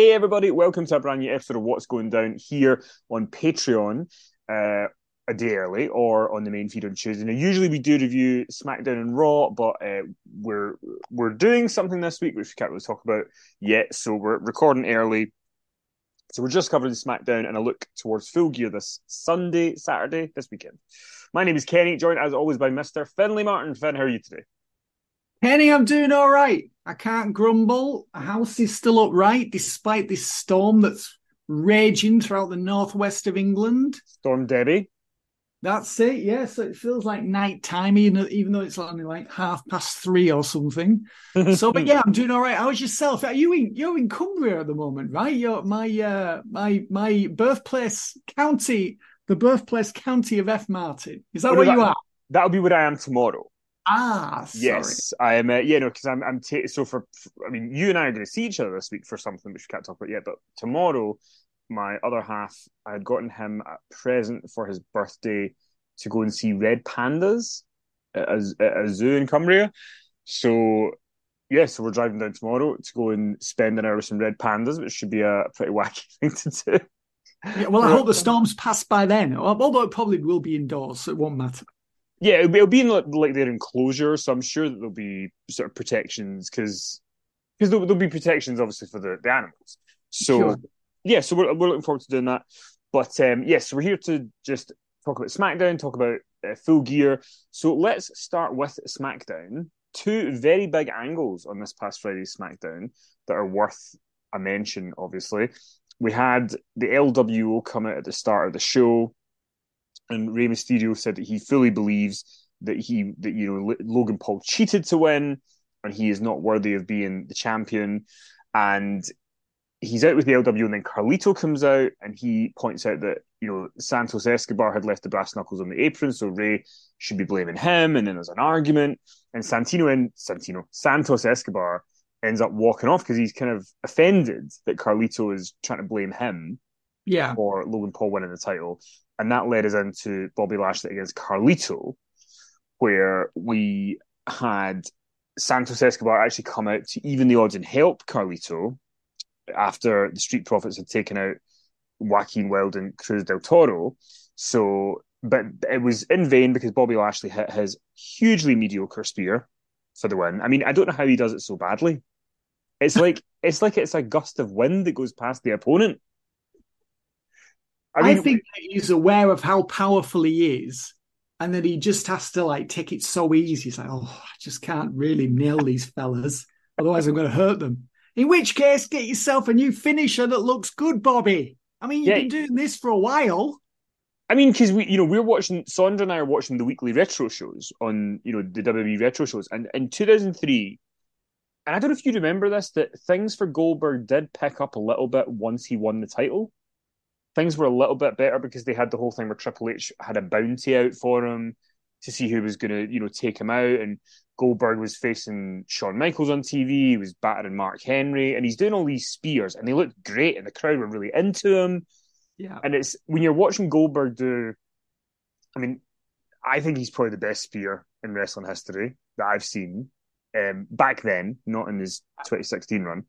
Hey, everybody, welcome to a brand new episode of What's Going Down here on Patreon. Uh, a day early or on the main feed on Tuesday. Now, usually we do review SmackDown and Raw, but uh, we're we're doing something this week which we can't really talk about yet. So we're recording early. So we're just covering SmackDown and a look towards Full Gear this Sunday, Saturday, this weekend. My name is Kenny, joined as always by Mister Finley Martin. Fin, how are you today? Kenny, I'm doing all right. I can't grumble. The house is still upright despite this storm that's raging throughout the northwest of England. Storm Debi. That's it. Yeah, so it feels like night time, even, even though it's only like half past three or something. so, but yeah, I'm doing all right. How's yourself? Are you in? You're in Cumbria at the moment, right? You're my uh, my my birthplace county, the birthplace county of F Martin. Is that Well, where you are? That'll be where I am tomorrow. Ah, sorry. Yes, I am. Uh, yeah, no, because I'm. I'm. ta so for, for- I mean, you and I are going to see each other this week for something which we can't talk about yet. But tomorrow, my other half, I had gotten him a present for his birthday to go and see red pandas at a, at a zoo in Cumbria. So, yeah, so we're driving down tomorrow to go and spend an hour with some red pandas, which should be a pretty wacky thing to do. Yeah, well, I hope the storm's pass by then. Although it probably will be indoors, so it won't matter. Yeah, it'll be, it'll be in like, like their enclosure, so I'm sure that there'll be sort of protections because because there'll, there'll be protections obviously for the, the animals. So Sure. yeah, so we're we're looking forward to doing that. But um, yes, so we're here to just talk about SmackDown, talk about uh, Full Gear. So let's start with SmackDown. Two very big angles on this past Friday's SmackDown that are worth a mention. Obviously, we had the LWO come out at the start of the show and Rey Mysterio said that he fully believes that he that you know Logan Paul cheated to win, and he is not worthy of being the champion. And he's out with the LW, and then Carlito comes out and he points out that you know Santos Escobar had left the brass knuckles on the apron, so Rey should be blaming him. And then there's an argument, and Santino and Santino Santos Escobar ends up walking off because he's kind of offended that Carlito is trying to blame him Yeah. for Logan Paul winning the title. And that led us into Bobby Lashley against Carlito, where we had Santos Escobar actually come out to even the odds and help Carlito after the Street Profits had taken out Joaquin Wilde and Cruz del Toro. So, but it was in vain because Bobby Lashley hit his hugely mediocre spear for the win. I mean, I don't know how he does it so badly. It's like it's like it's a gust of wind that goes past the opponent. I, mean, I think he's aware of how powerful he is, and that he just has to like take it so easy. He's like, oh, I just can't really nail these fellas, otherwise I'm going to hurt them. In which case, get yourself a new finisher that looks good, Bobby. I mean, you've yeah. been doing this for a while. I mean, because we, you know, we're watching. Sandra and I are watching the weekly retro shows on, you know, the WWE retro shows, and in 2003, and I don't know if you remember this, that things for Goldberg did pick up a little bit once he won the title. Things were a little bit better because they had the whole thing where Triple H had a bounty out for him to see who was going to, you know, take him out, and Goldberg was facing Shawn Michaels on TV. He was battering Mark Henry, and he's doing all these spears, and they looked great, and the crowd were really into him. Yeah. And it's when you're watching Goldberg do, I mean, I think he's probably the best spear in wrestling history that I've seen. Um, back then, not in his 2016 run,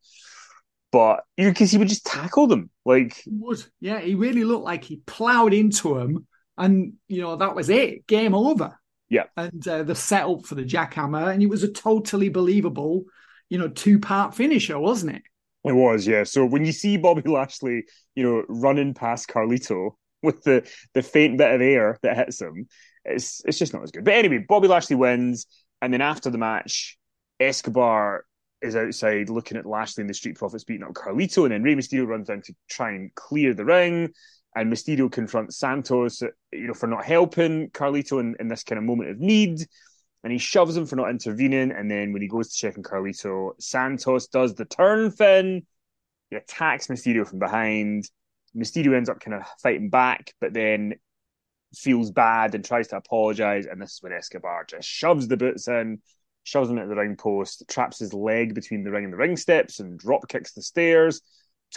but you know, because he would just tackle them like he would. Yeah, he really looked like he plowed into him, and you know that was it, game over. Yeah, and uh, the setup for the jackhammer, and it was a totally believable, you know, two part finisher, wasn't it? It was, yeah. So when you see Bobby Lashley, you know, running past Carlito with the the faint bit of air that hits him, it's it's just not as good. But anyway, Bobby Lashley wins, and then after the match, Escobar is outside looking at Lashley and the Street Profits beating up Carlito, and then Rey Mysterio runs down to try and clear the ring, and Mysterio confronts Santos, you know, for not helping Carlito in, in this kind of moment of need and he shoves him for not intervening. And then when he goes to check on Carlito, Santos does the turn Fin. He attacks Mysterio from behind. Mysterio ends up kind of fighting back, but then feels bad and tries to apologize. And this is when Escobar just shoves the boots in, shoves him at the ring post, traps his leg between the ring and the ring steps, and drop kicks the stairs.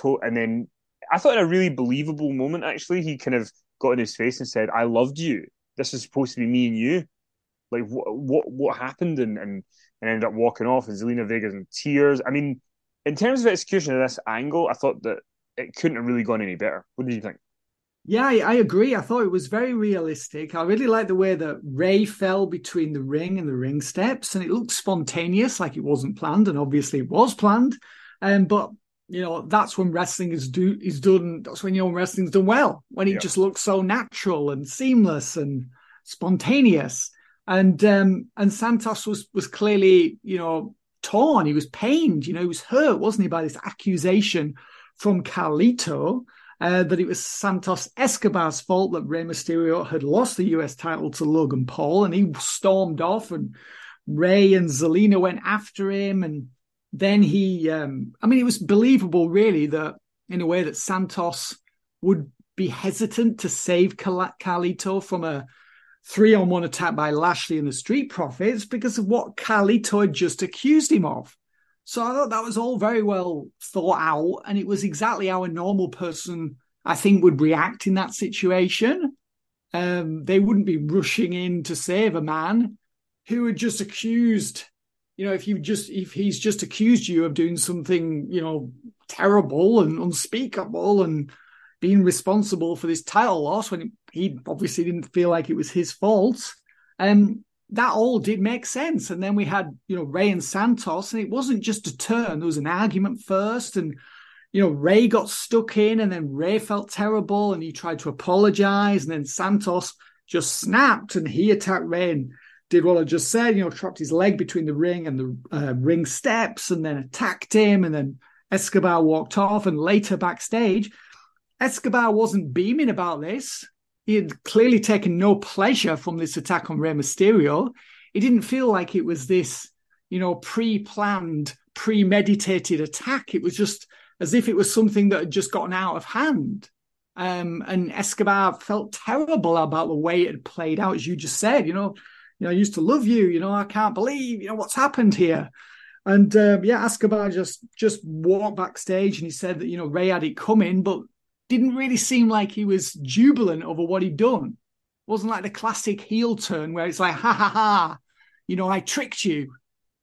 And then I thought in a really believable moment, actually, he kind of got in his face and said, I loved you. This is supposed to be me and you like what what what happened and and, and ended up walking off and Zelina Vega's in tears. I mean, in terms of execution of this angle, I thought that it couldn't have really gone any better. What did you think? Yeah, I, I agree. I thought it was very realistic. I really like the way that Rey fell between the ring and the ring steps, and it looked spontaneous, like it wasn't planned, and obviously it was planned. Um, but you know, that's when wrestling is do is done. That's when your wrestling's done well. When it yeah. just looks so natural and seamless and spontaneous and um, and Santos was was clearly you know torn. He was pained. You know, he was hurt, wasn't he, by this accusation from Carlito uh, that it was Santos Escobar's fault that Rey Mysterio had lost the U.S. title to Logan Paul, and he stormed off, and Rey and Zelina went after him, and then he, um, I mean, it was believable, really, that in a way that Santos would be hesitant to save Carlito from a three on one attack by Lashley and the Street Profits because of what Carlito had just accused him of. So I thought that was all very well thought out, and it was exactly how a normal person, I think, would react in that situation. Um, they wouldn't be rushing in to save a man who had just accused, you know, if you just if he's just accused you of doing something, you know, terrible and unspeakable and being responsible for this title loss when he obviously didn't feel like it was his fault. Um, that all did make sense. And then we had, you know, Rey and Santos, and it wasn't just a turn. There was an argument first, and you know, Rey got stuck in, and then Rey felt terrible, and he tried to apologize, and then Santos just snapped, and he attacked Rey and did what I just said. You know, trapped his leg between the ring and the uh, ring steps, and then attacked him, and then Escobar walked off, and later backstage, Escobar wasn't beaming about this. He had clearly taken no pleasure from this attack on Rey Mysterio. He didn't feel like it was this, you know, pre-planned, premeditated attack. It was just as if it was something that had just gotten out of hand. Um, and Escobar felt terrible about the way it had played out, as you just said. You know, you know, I used to love you. You know, I can't believe you know what's happened here. And um, yeah, Escobar just just walked backstage and he said that you know Rey had it coming, but didn't really seem like he was jubilant over what he'd done. It wasn't like the classic heel turn where it's like, ha ha ha, you know, I tricked you.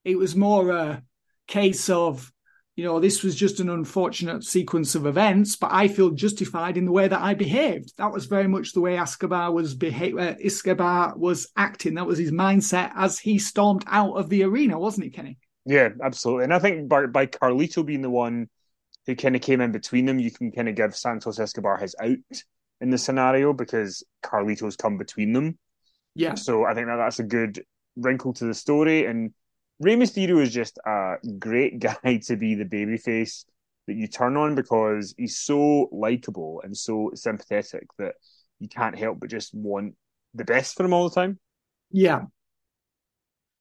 It was more a case of, you know, this was just an unfortunate sequence of events, but I feel justified in the way that I behaved. That was very much the way Escobar was behave. Uh, Escobar was acting. That was his mindset as he stormed out of the arena, wasn't it, Kenny? Yeah, absolutely. And I think by, by Carlito being the one who kind of came in between them, you can kind of give Santos Escobar his out in the scenario because Carlito's come between them. Yeah. So I think that that's a good wrinkle to the story. And Rey Mysterio is just a great guy to be the babyface that you turn on because he's so likable and so sympathetic that you can't help but just want the best for him all the time. Yeah.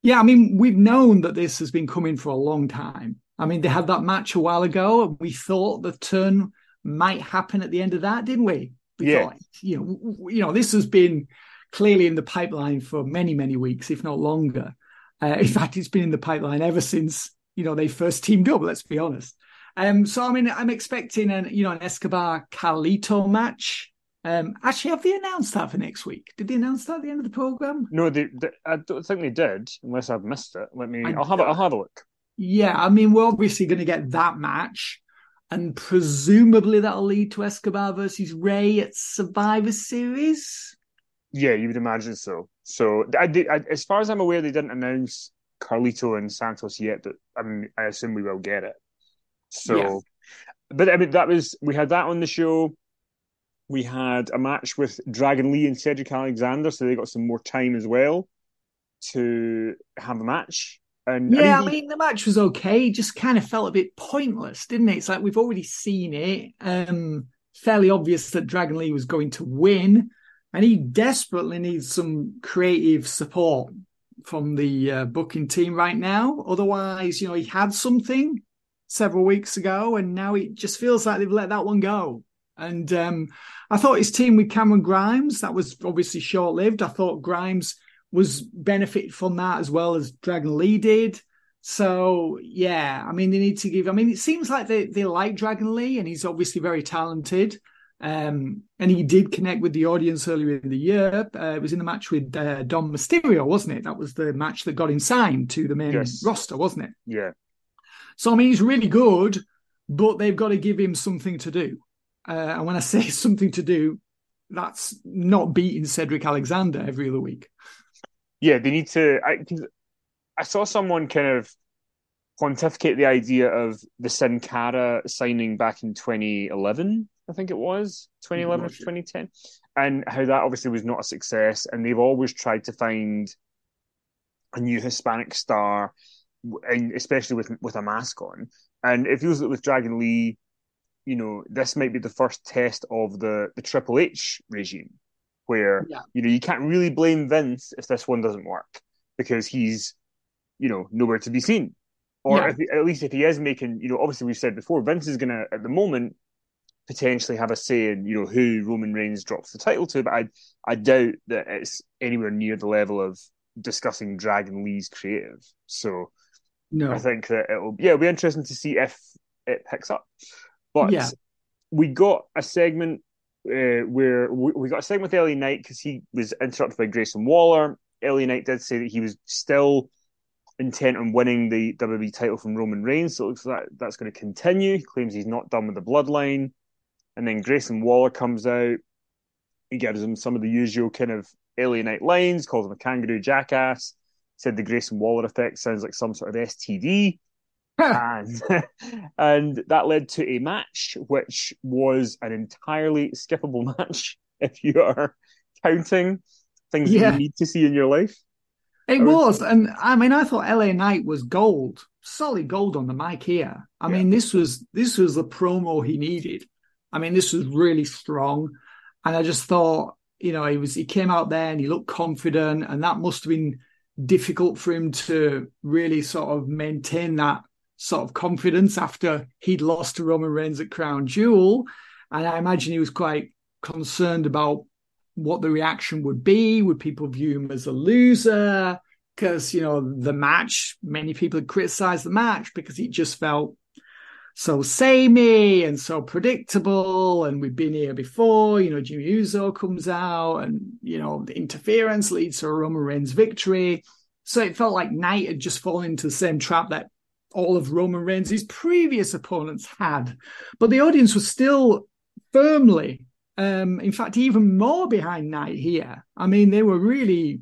Yeah, I mean, we've known that this has been coming for a long time. I mean, they had that match a while ago, and we thought the turn might happen at the end of that, didn't we? we yeah. You know, you know, this has been clearly in the pipeline for many, many weeks, if not longer. Uh, in fact, it's been in the pipeline ever since you know they first teamed up. Let's be honest. Um, so I mean, I'm expecting an you know an Escobar Carlito match. Um, actually, have they announced that for next week? Did they announce that at the end of the program? No, they, they, I don't think they did, unless I've missed it. Let me. I, will have. A, I'll have a look. Yeah, I mean, we're obviously going to get that match, and presumably that'll lead to Escobar versus Rey at Survivor Series. Yeah, you would imagine so. So, I did, I, as far as I'm aware, they didn't announce Carlito and Santos yet, but I mean, I assume we will get it. So, yeah. but I mean, that was we had that on the show. We had a match with Dragon Lee and Cedric Alexander, so they got some more time as well to have a match. And yeah, I mean, I mean, the match was okay. It just kind of felt a bit pointless, didn't it? It's like we've already seen it. Um, fairly obvious that Dragon Lee was going to win and he desperately needs some creative support from the uh, booking team right now. Otherwise, you know, he had something several weeks ago, and now it just feels like they've let that one go. And um, I thought his team with Cameron Grimes that was obviously short lived. I thought Grimes was benefited from that as well as Dragon Lee did. So yeah, I mean they need to give. I mean it seems like they they like Dragon Lee, and he's obviously very talented. Um, and he did connect with the audience earlier in the year. Uh, it was in the match with uh, Dom Mysterio, wasn't it? That was the match that got him signed to the main yes. roster, wasn't it? Yeah. So I mean, he's really good, but they've got to give him something to do. Uh, and when I say something to do, that's not beating Cedric Alexander every other week. Yeah, they need to. I, I saw someone kind of pontificate the idea of the Sin Cara signing back in 2011 I think it was 2011 or 2010, and how that obviously was not a success. And they've always tried to find a new Hispanic star, and especially with with a mask on. And it feels that with Dragon Lee, you know, this might be the first test of the the Triple H regime, where yeah. you know you can't really blame Vince if this one doesn't work because he's you know nowhere to be seen. Or yeah. if, at least if he is making, you know, obviously we've said before, Vince is going to, at the moment, potentially have a say in you know who Roman Reigns drops the title to, but I I doubt that it's anywhere near the level of discussing Dragon Lee's creative. So no. I think that it'll yeah it'll be interesting to see if it picks up. But yeah. we got a segment uh, where we, we, got a segment with LA Knight because he was interrupted by Grayson Waller. LA Knight did say that he was still intent on winning the WWE title from Roman Reigns, so it looks like that's going to continue. He claims he's not done with the bloodline. And then Grayson Waller comes out. He gives him some of the usual kind of LA Knight lines, calls him a kangaroo jackass. Said the Grayson Waller effect sounds like some sort of STD. And, and that led to a match which was an entirely skippable match if you are counting things yeah. you need to see in your life. It was, and I mean, I thought LA Knight was gold, solid gold on the mic here. I yeah. mean, this was this was the promo he needed. I mean, this was really strong. And I just thought, you know, he was he came out there and he looked confident, and that must have been difficult for him to really sort of maintain that sort of confidence after he'd lost to Roman Reigns at Crown Jewel. And I imagine he was quite concerned about what the reaction would be. Would people view him as a loser? Because, you know, the match, many people had criticized the match because it just felt so samey and so predictable. And we've been here before. You know, Jimmy Uso comes out, and you know the interference leads to a Roman Reigns victory. So it felt like Knight had just fallen into the same trap that all of Roman Reigns' previous opponents had. But the audience was still firmly, um, in fact, even more behind Knight here. I mean, they were really,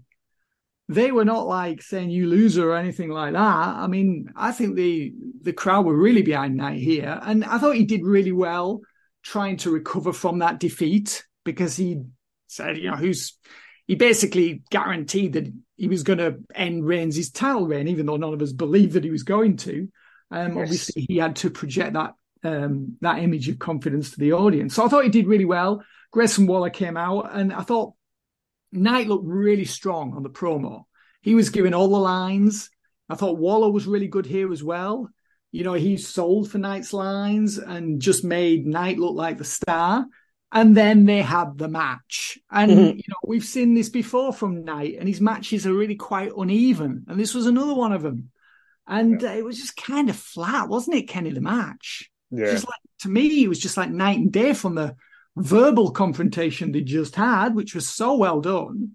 they were not like saying you loser or anything like that. I mean, I think the the crowd were really behind Knight here, and I thought he did really well trying to recover from that defeat because he said, you know, who's he basically guaranteed that he was going to end Reigns' title reign, even though none of us believed that he was going to. Um, yes. Obviously, he had to project that um, that image of confidence to the audience. So I thought he did really well. Grayson Waller came out, and I thought Knight looked really strong on the promo. He was giving all the lines. I thought Waller was really good here as well. You know, he sold for Knight's lines and just made Knight look like the star and then they had the match. And mm-hmm. you know, we've seen this before from Knight, and his matches are really quite uneven. And this was another one of them. And yeah. uh, it was just kind of flat, wasn't it, Kenny? The match, yeah. Just like to me, it was just like night and day from the verbal confrontation they just had, which was so well done.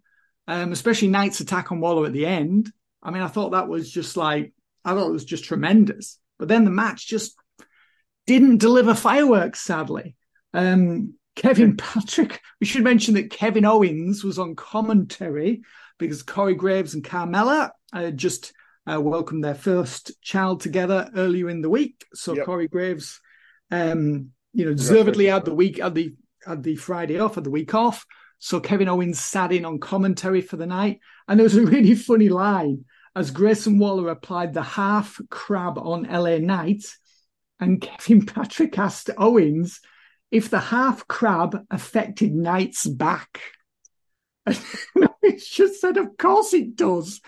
Um, especially Knight's attack on Waller at the end. I mean, I thought that was just like I thought it was just tremendous. But then the match just didn't deliver fireworks, sadly. Um, Kevin Patrick. We should mention that Kevin Owens was on commentary because Corey Graves and Carmella uh, just uh, welcomed their first child together earlier in the week. So yep. Corey Graves, um, you know, deservedly had the week had the had the Friday off, had the week off. So Kevin Owens sat in on commentary for the night, and there was a really funny line as Grayson Waller applied the half crab on LA Knight, and Kevin Patrick asked Owens if the half crab affected Knight's back. it's just said, of course it does.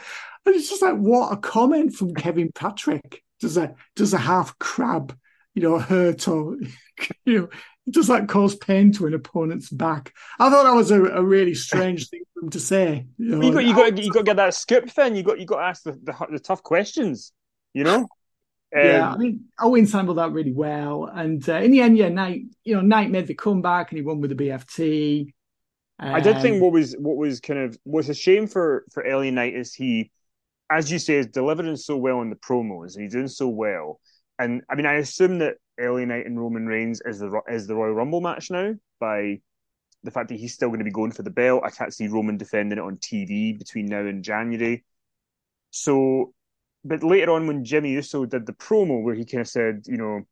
And it's just like, what a comment from Kevin Patrick. Does a does a half crab, you know, hurt or you know, does that cause pain to an opponent's back? I thought that was a, a really strange thing for him to say. You, know, you got you got you got to get that scoop then. You got you got to ask the, the, the tough questions. You know. Um, yeah, I mean, Owens handled that really well, and uh, in the end, yeah, Knight, you know, Knight made the comeback and he won with the BFT. Um, I did think um, what was what was kind of was a shame for for LA Knight is he, as you say, is delivering so well in the promos and he's doing so well. And I mean, I assume that LA Knight and Roman Reigns is the is the Royal Rumble match now by the fact that he's still going to be going for the belt. I can't see Roman defending it on TV between now and January. So but later on, when Jimmy Uso did the promo where he kind of said, you know,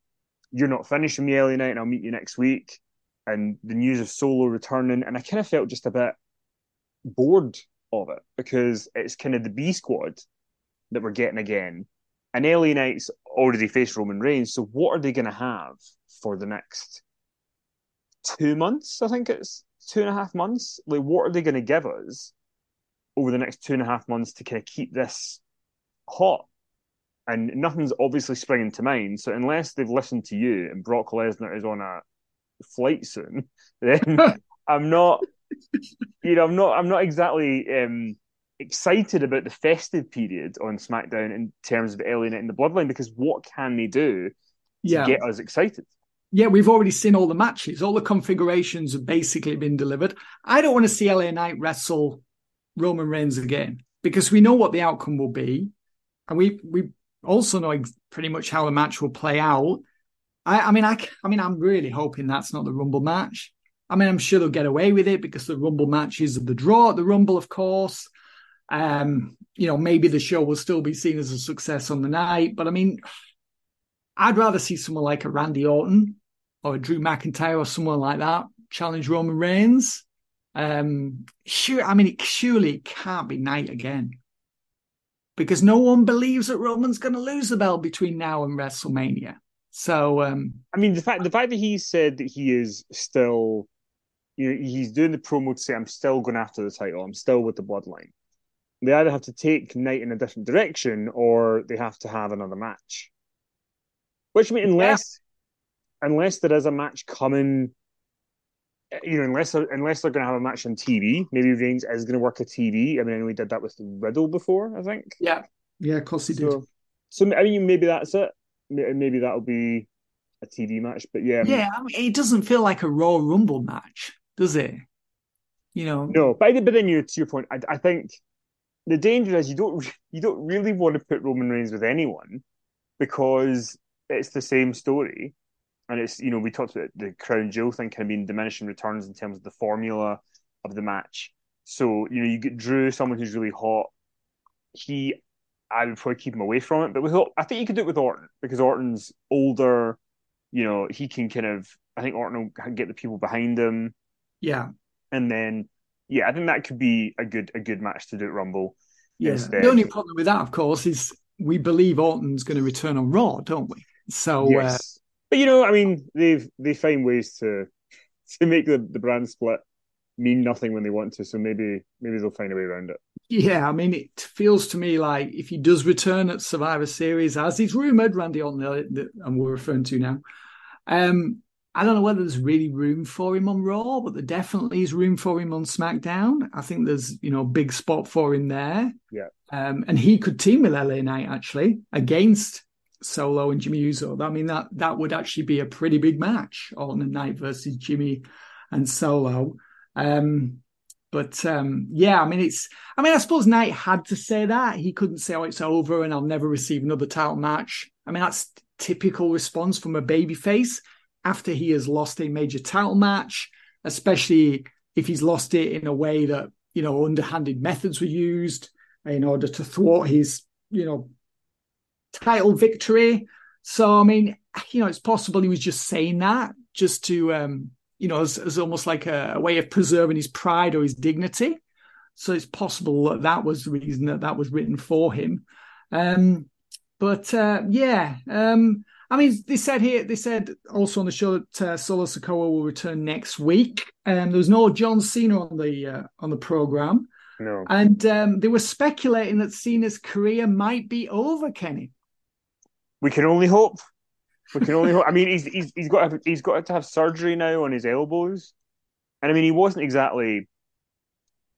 you're not finishing me early night, and I'll meet you next week, and the news of Solo returning, and I kind of felt just a bit bored of it because it's kind of the B squad that we're getting again, and LA Knight's already faced Roman Reigns, so what are they going to have for the next two months? I think it's two and a half months. Like, what are they going to give us over the next two and a half months to kind of keep this hot and nothing's obviously springing to mind. So unless they've listened to you and Brock Lesnar is on a flight soon, then I'm not, you know, I'm not, I'm not exactly um, excited about the festive period on SmackDown in terms of Knight and the Bloodline because what can they do to yeah. get us excited? Yeah, we've already seen all the matches. All the configurations have basically been delivered. I don't want to see LA Knight wrestle Roman Reigns again because we know what the outcome will be and we we also know pretty much how the match will play out. I, I mean, I, I mean, I'm really hoping that's not the Rumble match. I mean, I'm sure they'll get away with it because the Rumble match is the draw at the Rumble, of course. Um, you know, maybe the show will still be seen as a success on the night, but I mean, I'd rather see someone like a Randy Orton or a Drew McIntyre or someone like that challenge Roman Reigns. Um, sure, I mean, it surely can't be Knight again because no one believes that Roman's going to lose the belt between now and WrestleMania. So, um, I mean, the fact the fact that he said that he is still, you know, he's doing the promo to say, "I'm still going after the title. I'm still with the Bloodline." They either have to take Knight in a different direction, or they have to have another match. Which I mean, unless yeah. unless there is a match coming you know, unless unless they're going to have a match on TV, maybe Reigns is going to work a TV. I mean, we did that with Riddle before, I think. Yeah, yeah, of course he so, did. So I mean, maybe that's it. Maybe that'll be a TV match, but yeah, yeah. I mean, it doesn't feel like a Raw Rumble match, does it? You know, no. But but then you to your point, I, I think the danger is you don't you don't really want to put Roman Reigns with anyone because it's the same story. And it's, you know, we talked about the Crown Jewel thing kind of being diminishing returns in terms of the formula of the match. So, you know, you get Drew, someone who's really hot. He, I would probably keep him away from it. But with, I think you could do it with Orton because Orton's older. You know, he can kind of, I think Orton will get the people behind him. Yeah. And then, yeah, I think that could be a good, a good match to do at Rumble. Yeah. The only problem with that, of course, is we believe Orton's going to return on Raw, don't we? So, uh, yes. Uh, but you know, I mean, they've they find ways to to make the, the brand split mean nothing when they want to. So maybe maybe they'll find a way around it. Yeah, I mean, it feels to me like if he does return at Survivor Series, as is rumored, Randy Orton, and we're referring to now. Um, I don't know whether there's really room for him on Raw, but there definitely is room for him on SmackDown. I think there's you know a big spot for him there. Yeah, um, and he could team with LA Knight actually against Solo and Jimmy Uso. I mean that that would actually be a pretty big match, on and Knight versus Jimmy and Solo. Um, but um, yeah, I mean, it's. I mean, I suppose Knight had to say that he couldn't say, "Oh, it's over," and I'll never receive another title match. I mean, that's typical response from a babyface after he has lost a major title match, especially if he's lost it in a way that you know underhanded methods were used in order to thwart his, you know, title victory. So, I mean, you know, it's possible he was just saying that just to um, you know, as, as almost like a, a, way of preserving his pride or his dignity. So it's possible that that was the reason that that was written for him. Um, but uh, yeah, um, I mean, they said here, they said also on the show that uh, Solo Sikoa will return next week. And um, there was no John Cena on the uh, on the program. No. And um, they were speculating that Cena's career might be over, Kenny. We can only hope. We can only. Hope. I mean, he's he's he's got to, he's got to have surgery now on his elbows, and I mean, he wasn't exactly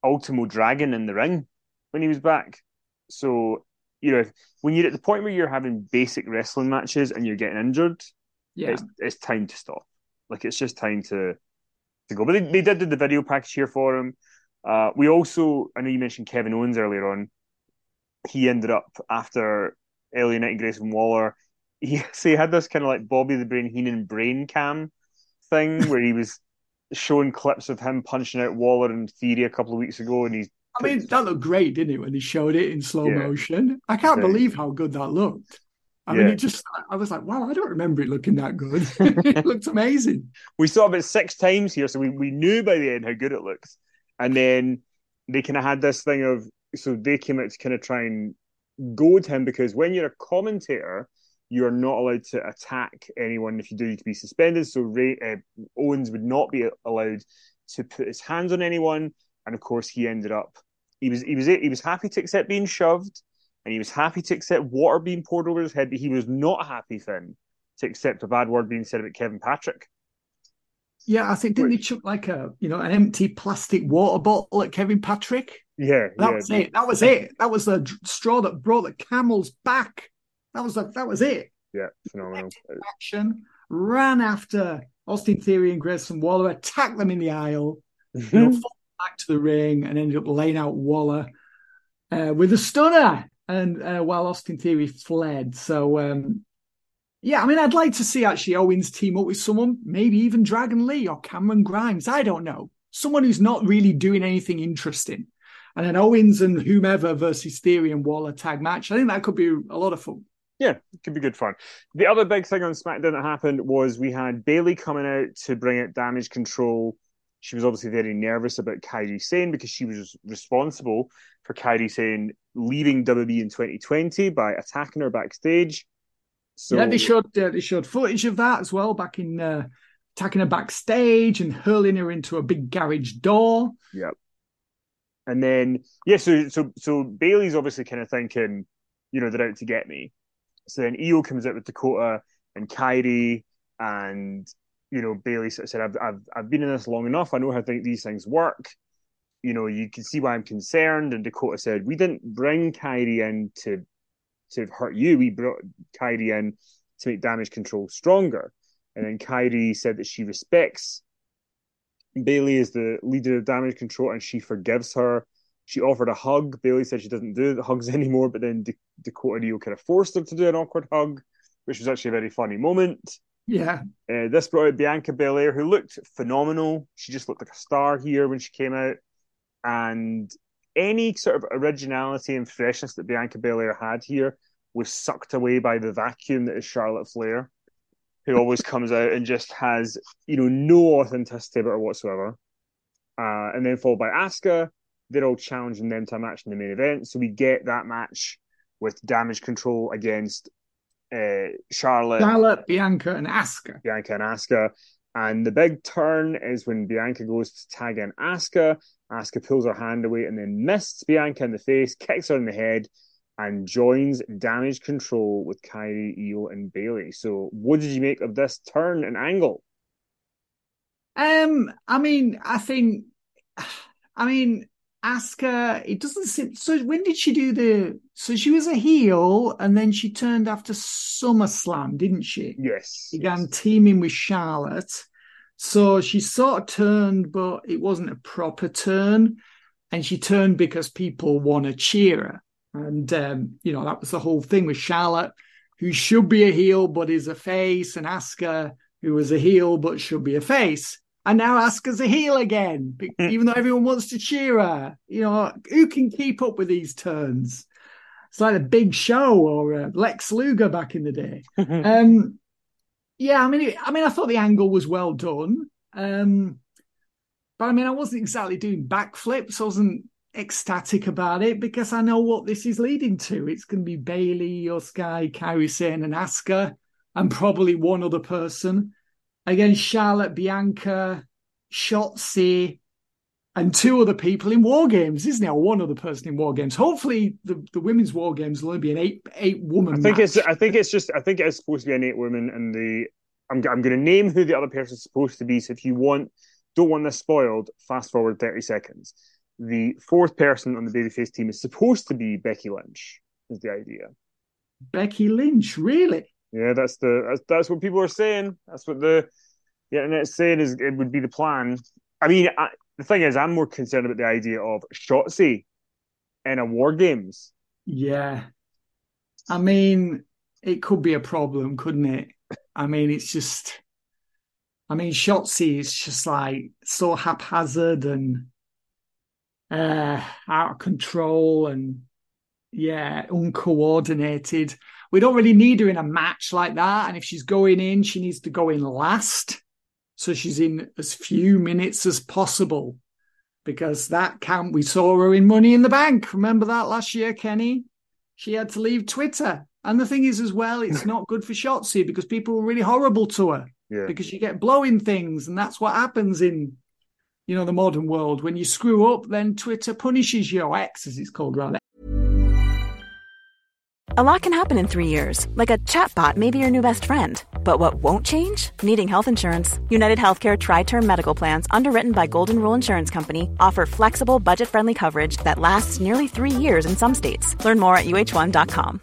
Ultimo Dragon in the ring when he was back. So you know, when you're at the point where you're having basic wrestling matches and you're getting injured, yeah, it's, it's time to stop. Like it's just time to to go. But they, they did do the video package here for him. Uh, we also, I know you mentioned Kevin Owens earlier on. He ended up after And Grayson Waller he so he had this kind of like Bobby the Brain Heenan brain cam thing where he was showing clips of him punching out Waller and Theory a couple of weeks ago, and he's. I mean, that looked great, didn't it, when he showed it in slow yeah. motion? I can't believe how good that looked. I yeah. mean, it just, I was like, wow, I don't remember it looking that good. it looked amazing. We saw it six times here, so we, we knew by the end how good it looks. And then they kind of had this thing of, so they came out to kind of try and goad him because when you're a commentator, you're not allowed to attack anyone. If you do, you could be suspended. So Ray, uh, Owens would not be allowed to put his hands on anyone, and of course, he ended up. He was he was he was happy to accept being shoved, and he was happy to accept water being poured over his head, but he was not happy, Fin, to accept a bad word being said about Kevin Patrick. Yeah, I think didn't Which, they chuck like a you know an empty plastic water bottle at Kevin Patrick? Yeah, that yeah. was it. That was it. That was the straw that brought the camel's back. That was like that was it. Yeah, phenomenal. Action ran after Austin Theory and Grayson Waller, attacked them in the aisle, you know, back to the ring, and ended up laying out Waller uh, with a stunner. And uh, while Austin Theory fled, so um, yeah, I mean, I'd like to see actually Owens team up with someone, maybe even Dragon Lee or Cameron Grimes. I don't know, someone who's not really doing anything interesting. And then Owens and whomever versus Theory and Waller tag match. I think that could be a lot of fun. Yeah, it could be good fun. The other big thing on SmackDown that happened was we had Bayley coming out to bring out Damage CTRL. She was obviously very nervous about Kairi Sane because she was responsible for Kairi Sane leaving WWE in 2020 by attacking her backstage. So yeah, they showed uh, they showed footage of that as well back in uh, attacking her backstage and hurling her into a big garage door. Yep. And then yeah, so so so Bayley's obviously kind of thinking, you know, they're out to get me. So then Io comes out with Dakota and Kairi, and you know Bayley said, "I've I've I've been in this long enough. I know how th- these things work. You know, you can see why I'm concerned." And Dakota said, "We didn't bring Kairi in to to hurt you. We brought Kairi in to make Damage CTRL stronger." And then Kairi said that she respects Bayley is the leader of Damage CTRL and she forgives her. She offered a hug. Bayley said she doesn't do the hugs anymore, but then D- Dakota Rio kind of forced her to do an awkward hug, which was actually a very funny moment. Yeah. Uh, this brought out Bianca Belair, who looked phenomenal. She just looked like a star here when she came out. And any sort of originality and freshness that Bianca Belair had here was sucked away by the vacuum that is Charlotte Flair, who always comes out and just has, you know, no authenticity about her whatsoever. Uh, and then followed by Asuka. They're all challenging them to a match in the main event. So we get that match with Damage CTRL against uh, Charlotte, Charlotte, Bianca, and Asuka. Bianca and Asuka. And the big turn is when Bianca goes to tag in Asuka. Asuka pulls her hand away and then mists Bianca in the face, kicks her in the head, and joins Damage CTRL with Kairi, Io, and Bayley. So, what did you make of this turn and angle? Um, I mean, I think, I mean, Asuka, it doesn't seem. So, when did she do the? So, she was a heel, and then she turned after SummerSlam, didn't she? Yes. Began yes. teaming with Charlotte. So she sort of turned, but it wasn't a proper turn. And she turned because people want to cheer her. And, um, you know, that was the whole thing with Charlotte, who should be a heel, but is a face, and Asuka, who was a heel, but should be a face. And now Asuka's a heel again, even though everyone wants to cheer her. You know, who can keep up with these turns? It's like a big show or uh, Lex Luger back in the day. um, yeah, I mean, I mean, I thought the angle was well done. Um, but I mean, I wasn't exactly doing backflips. I wasn't ecstatic about it because I know what this is leading to. It's going to be Bayley, or Sky, Kairi Sane, and Asuka, and probably one other person against Charlotte, Bianca, Shotzi, and two other people in War Games, isn't it? Or one other person in War Games. Hopefully, the, the women's War Games will only be an eight eight woman. I think match. it's I think it's just I think it's supposed to be an eight women, and the I'm I'm going to name who the other person's supposed to be. So if you want don't want this spoiled, fast forward thirty seconds. The fourth person on the babyface team is supposed to be Becky Lynch. Is the idea? Becky Lynch, really? Yeah, that's the that's, that's what people are saying. That's what the the internet's saying is it would be the plan. I mean, I, the thing is, I'm more concerned about the idea of Shotzi in a War Games. Yeah. I mean, it could be a problem, couldn't it? I mean, it's just, I mean, Shotzi is just like so haphazard and uh, out of control and, yeah, uncoordinated. We don't really need her in a match like that. And if she's going in, she needs to go in last. So she's in as few minutes as possible because that count we saw her in Money in the Bank. Remember that last year, Kenny? She had to leave Twitter. And the thing is, as well, it's not good for Shotzi because people were really horrible to her Yeah. because you get blowing things, and that's what happens in, you know, the modern world. When you screw up, then Twitter punishes you, or X as it's called rather. A lot can happen in three years, like a chatbot may be your new best friend. But what won't change? Needing health insurance. United Healthcare Tri Term Medical Plans, underwritten by Golden Rule Insurance Company, offer flexible, budget friendly coverage that lasts nearly three years in some states. Learn more at uh1.com.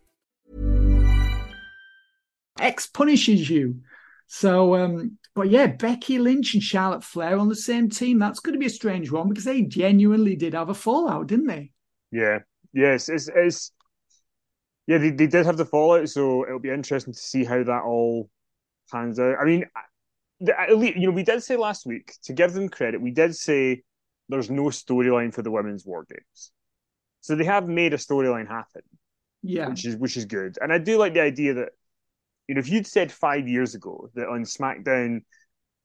X punishes you. So, um, but yeah, Becky Lynch and Charlotte Flair on the same team. That's going to be a strange one because they genuinely did have a fallout, didn't they? Yeah. Yes. It's it's yeah. They, they did have the fallout, so it'll be interesting to see how that all pans out. I mean, the, at least, you know, we did say last week to give them credit. We did say there's no storyline for the women's war games, so they have made a storyline happen. Yeah, which is which is good. And I do like the idea that you know if you'd said five years ago that on SmackDown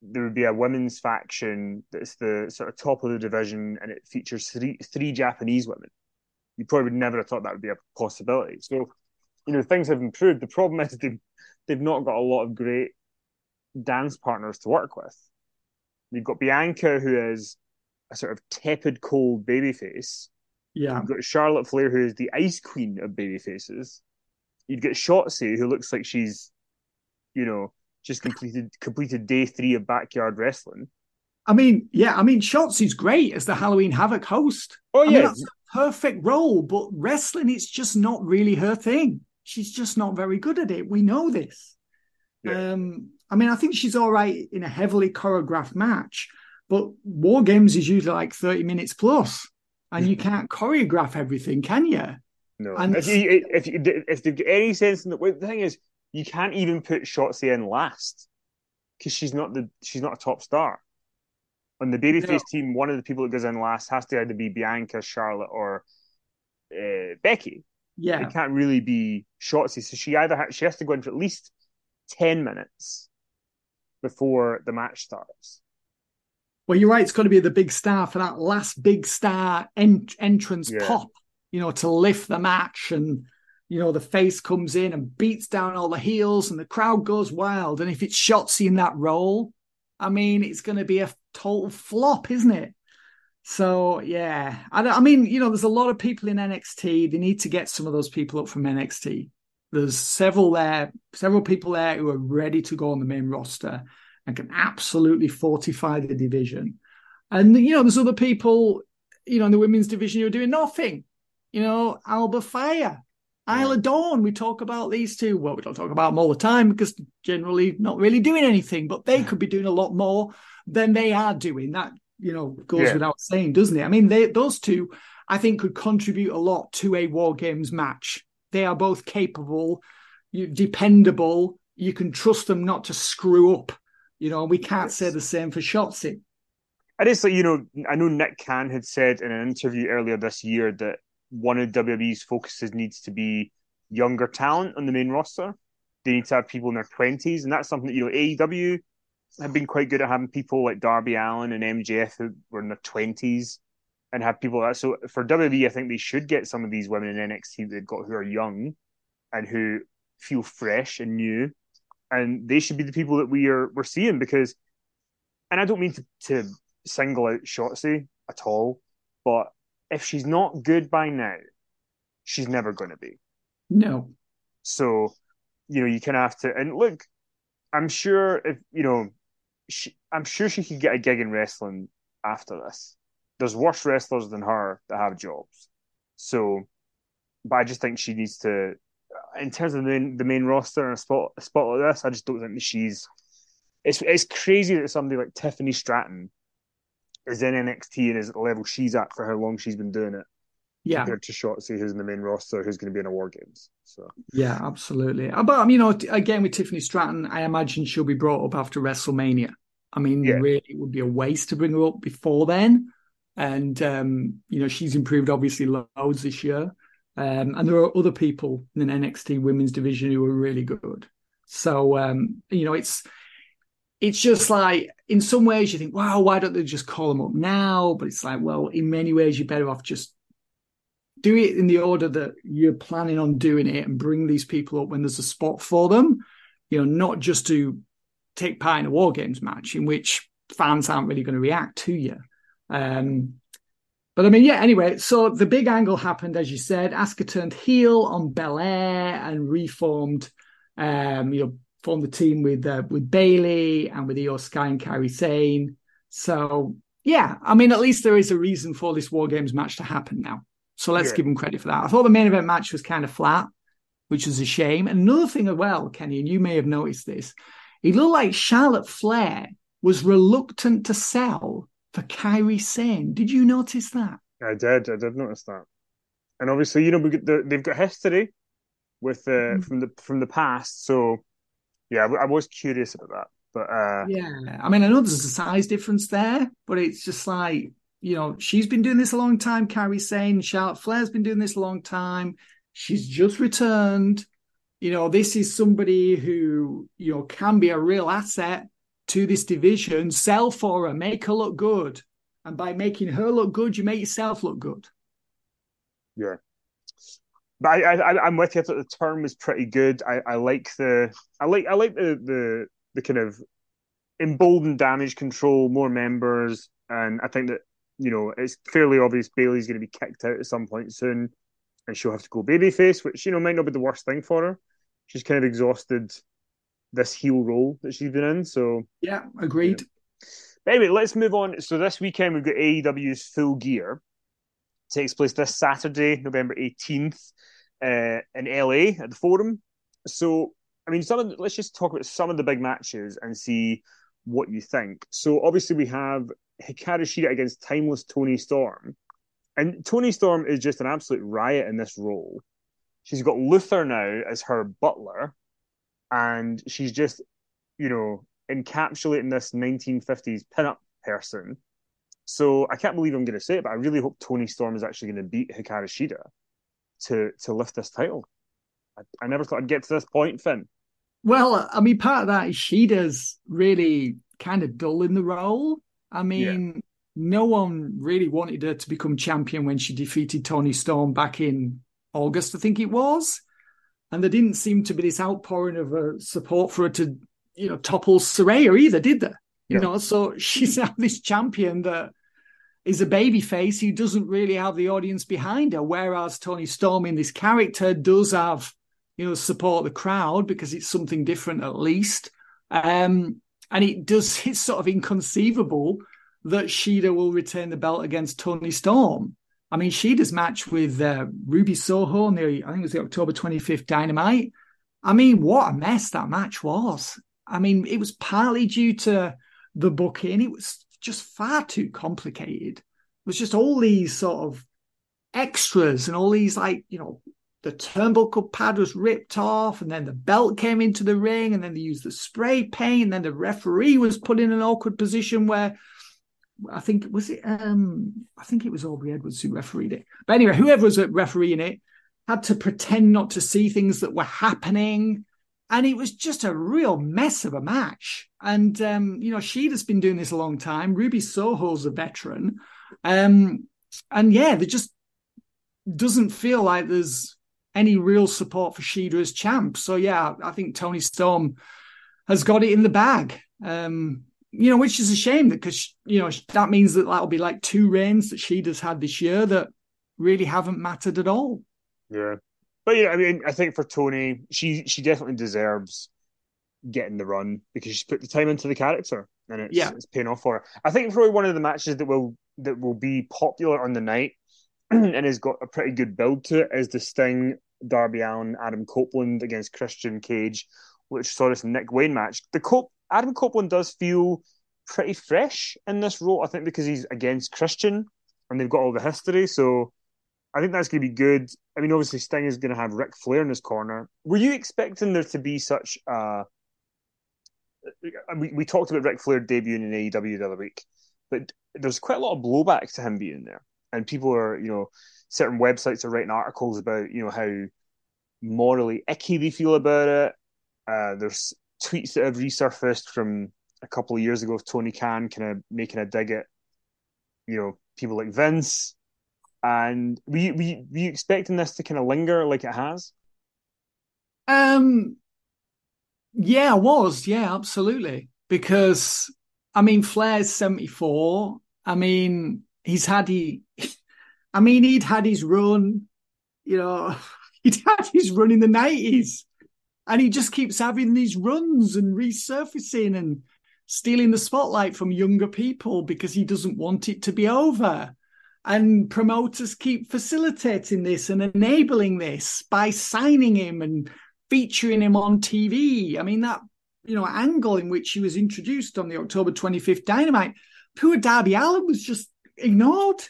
there would be a women's faction that's the sort of top of the division and it features three three Japanese women, you probably would never have thought that would be a possibility. So you know things have improved. The problem is they've they've not got a lot of great dance partners to work with. You've got Bianca, who is a sort of tepid, cold babyface Yeah. You've got Charlotte Flair, who is the ice queen of baby faces. You've get Shotzi, who looks like she's, you know, just completed completed day three of backyard wrestling. I mean, yeah, I mean, Shotzi's great as the Halloween Havoc host. Oh I mean, yeah, that's a perfect role, but wrestling, it's just not really her thing. She's just not very good at it. We know this. Yeah. Um, I mean, I think she's all right in a heavily choreographed match, but War Games is usually like 30 minutes plus, and you can't choreograph everything, can you? No. and- if you if you, if they've got any sense in the, well, the thing is, you can't even put Shotzi in last because she's not the she's not a top star. On the babyface No. team, one of the people that goes in last has to either be Bianca, Charlotte, or uh, Becky. Yeah. It can't really be Shotzi. So she either ha- she has to go in for at least ten minutes before the match starts. Well, you're right. It's got to be the big star for that last big star en- entrance Yeah. pop, you know, to lift the match. And, you know, the face comes in and beats down all the heels and the crowd goes wild. And if it's Shotzi in that role, I mean, it's going to be a total flop, isn't it? So, yeah. I, I mean, you know, there's a lot of people in NXT. They need to get some of those people up from NXT. There's several there, several people there who are ready to go on the main roster and can absolutely fortify the division. And you know, there's other people, you know, in the women's division who are doing nothing. You know, Alba Fire, Isla Dawn. We talk about these two. Well, we don't talk about them all the time because generally not really doing anything, but they could be doing a lot more than they are doing. That you know goes Yeah. without saying, doesn't it? I mean, they those two, I think, could contribute a lot to a War Games match. They are both capable, you, dependable. You can trust them not to screw up. You know, we can't say the same for Shotzi. And it's like, you know, I know Nick Khan had said in an interview earlier this year that one of WWE's focuses needs to be younger talent on the main roster. They need to have people in their 20s. And that's something that, you know, AEW have been quite good at having people like Darby Allin and MJF who were in their 20s and have people that. So for WWE, I think they should get some of these women in NXT that they've got who are young and who feel fresh and new. And they should be the people that we are we're seeing because and I don't mean to, to single out Shotzi at all, but if she's not good by now, she's never going to be. No. So, you know, you kind of have to. And look, I'm sure if you know, she, I'm sure she could get a gig in wrestling after this. There's worse wrestlers than her that have jobs. So, but I just think she needs to, in terms of the main, the main roster and a spot a spot like this, I just don't think that she's. It's it's crazy that somebody like Tiffany Stratton is in NXT and is at the level she's at for how long she's been doing it Yeah. compared to Shotzi, who's in the main roster, who's going to be in a War Games. So Yeah, absolutely. Uh, But, um, you know, again, with Tiffany Stratton, I imagine she'll be brought up after WrestleMania. I mean, Yeah. really, it would be a waste to bring her up before then. And, um, you know, she's improved obviously loads this year. Um, and there are other people in the NXT women's division who are really good. So, um, you know, it's, it's just like in some ways you think, wow, why don't they just call them up now? But it's like, well, in many ways you're better off just do it in the order that you're planning on doing it and bring these people up when there's a spot for them. You know, not just to take part in a war games match in which fans aren't really going to react to you. Um, but I mean, yeah, anyway, so the big angle happened, as you said. Asuka turned heel on Belair and reformed, um, you know, formed the team with uh, with Bayley and with Iyo Sky and Kairi Sane. So yeah, I mean, at least there is a reason for this War Games match to happen now. So let's Yeah. give them credit for that. I thought the main event match was kind of flat, which was a shame. Another thing as well, Kenny, and you may have noticed this, it looked like Charlotte Flair was reluctant to sell for Kairi Sane. Did you notice that? I did, I did notice that. And obviously, you know, we they've got history with uh, from the from the past. So yeah, I, was curious about that. But uh, Yeah. I mean, I know there's a size difference there, but it's just like, you know, she's been doing this a long time, Kairi Sane Charlotte Flair's been doing this a long time. She's just returned. You know, this is somebody who, you know, can be a real asset to this division. Sell for her, make her look good. And by making her look good, you make yourself look good. yeah. But I, I, I'm with you. I thought the term was pretty good. I, I like the, I like, I like the, the, the kind of emboldened Damage CTRL, more members, and I think that you know, it's fairly obvious Bayley's going to be kicked out at some point soon, and she'll have to go babyface, which you know might not be the worst thing for her. She's kind of exhausted this heel role that she's been in. So yeah, agreed. Yeah. But anyway, let's move on. So this weekend we've got AEW's Full Gear. It takes place this Saturday, November eighteenth, uh, in LA at the Forum. So I mean, some of the, let's just talk about some of the big matches and see what you think. So obviously we have Hikaru Shida against Timeless Toni Storm, and Toni Storm is just an absolute riot in this role. She's got Luther now as her butler, and she's just, you know, encapsulating this 1950s pinup person. So I can't believe I'm going to say it, but I really hope Toni Storm is actually going to beat Hikaru Shida to to lift this title. I, I never thought I'd get to this point, Fin. Well, I mean, part of that is Shida's really kind of dull in the role. I mean, yeah. no one really wanted her to become champion when she defeated Toni Storm back in August, I think it was. And there didn't seem to be this outpouring of uh, support for her to you know, topple Saraya either, did there? You yeah. know, so she's now this champion that is a baby face who doesn't really have the audience behind her. Whereas Toni Storm in this character does have, you know, support the crowd because it's something different at least. Um, and it does, it's sort of inconceivable that Shida will retain the belt against Toni Storm. I mean, Shida's match with uh, Ruby Soho on the, I think it was the October 25th Dynamite. I mean, what a mess that match was. I mean, it was partly due to the booking. It was just far too complicated. It was just all these sort of extras and all these like, you know, the turnbuckle pad was ripped off and then the belt came into the ring and then they used the spray paint and then the referee was put in an awkward position where I think was it um I think it was Aubrey Edwards who refereed it. But anyway, whoever was refereeing it had to pretend not to see things that were happening and it was just a real mess of a match. And um, you know, Shida's been doing this a long time. Ruby Soho's a veteran, um, and yeah, there just doesn't feel like there's any real support for Shida as champ. So yeah, I think Toni Storm has got it in the bag. Um, you know, which is a shame because you know that means that that'll be like two reigns that Shida's had this year that really haven't mattered at all. Yeah, but yeah, I mean, I think for Toni, she she definitely deserves getting the run because she's put the time into the character and it's, yeah. it's paying off for her. I think probably one of the matches that will that will be popular on the night and has got a pretty good build to it is the Sting, Darby Allin, Adam Copeland against Christian Cage, which saw this Nick Wayne match. The Cop- Adam Copeland does feel pretty fresh in this role, I think, because he's against Christian and they've got all the history. So I think that's going to be good. I mean, obviously, Sting is going to have Ric Flair in his corner. Were you expecting there to be such a. We, we talked about Ric Flair debuting in AEW the other week, but there's quite a lot of blowback to him being there. And people are, you know, certain websites are writing articles about, you know, how morally icky they feel about it. Uh, there's tweets that have resurfaced from a couple of years ago of Tony Khan kind of making a dig at, you know, people like Vince and were you, were you, were you expecting this to kind of linger like it has? Um, yeah, I was. Yeah, absolutely. Because I mean, Flair's seventy four. I mean, he's had he. I mean, he'd had his run. You know, he'd had his run in the nineties, and he just keeps having these runs and resurfacing and stealing the spotlight from younger people because he doesn't want it to be over. And promoters keep facilitating this and enabling this by signing him and featuring him on TV. I mean, that, you know, angle in which he was introduced on the October 25th Dynamite, poor Darby Allin was just ignored.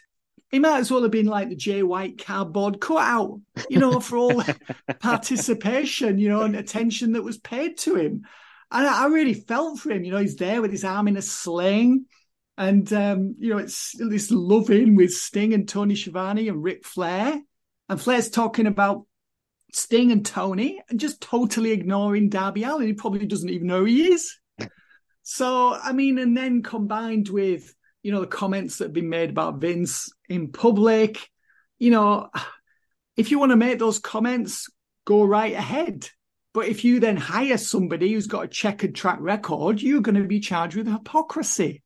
He might as well have been like the Jay White cardboard cutout, you know, for all participation, you know, and attention that was paid to him. And I really felt for him. You know, he's there with his arm in a sling. And um, you know, it's this love in with Sting and Tony Schiavone and Ric Flair. And Flair's talking about Sting and Tony and just totally ignoring Darby Allin. He probably doesn't even know he is. So, I mean, and then combined with, you know, the comments that have been made about Vince in public, you know, if you want to make those comments, go right ahead. But if you then hire somebody who's got a checkered track record, you're going to be charged with hypocrisy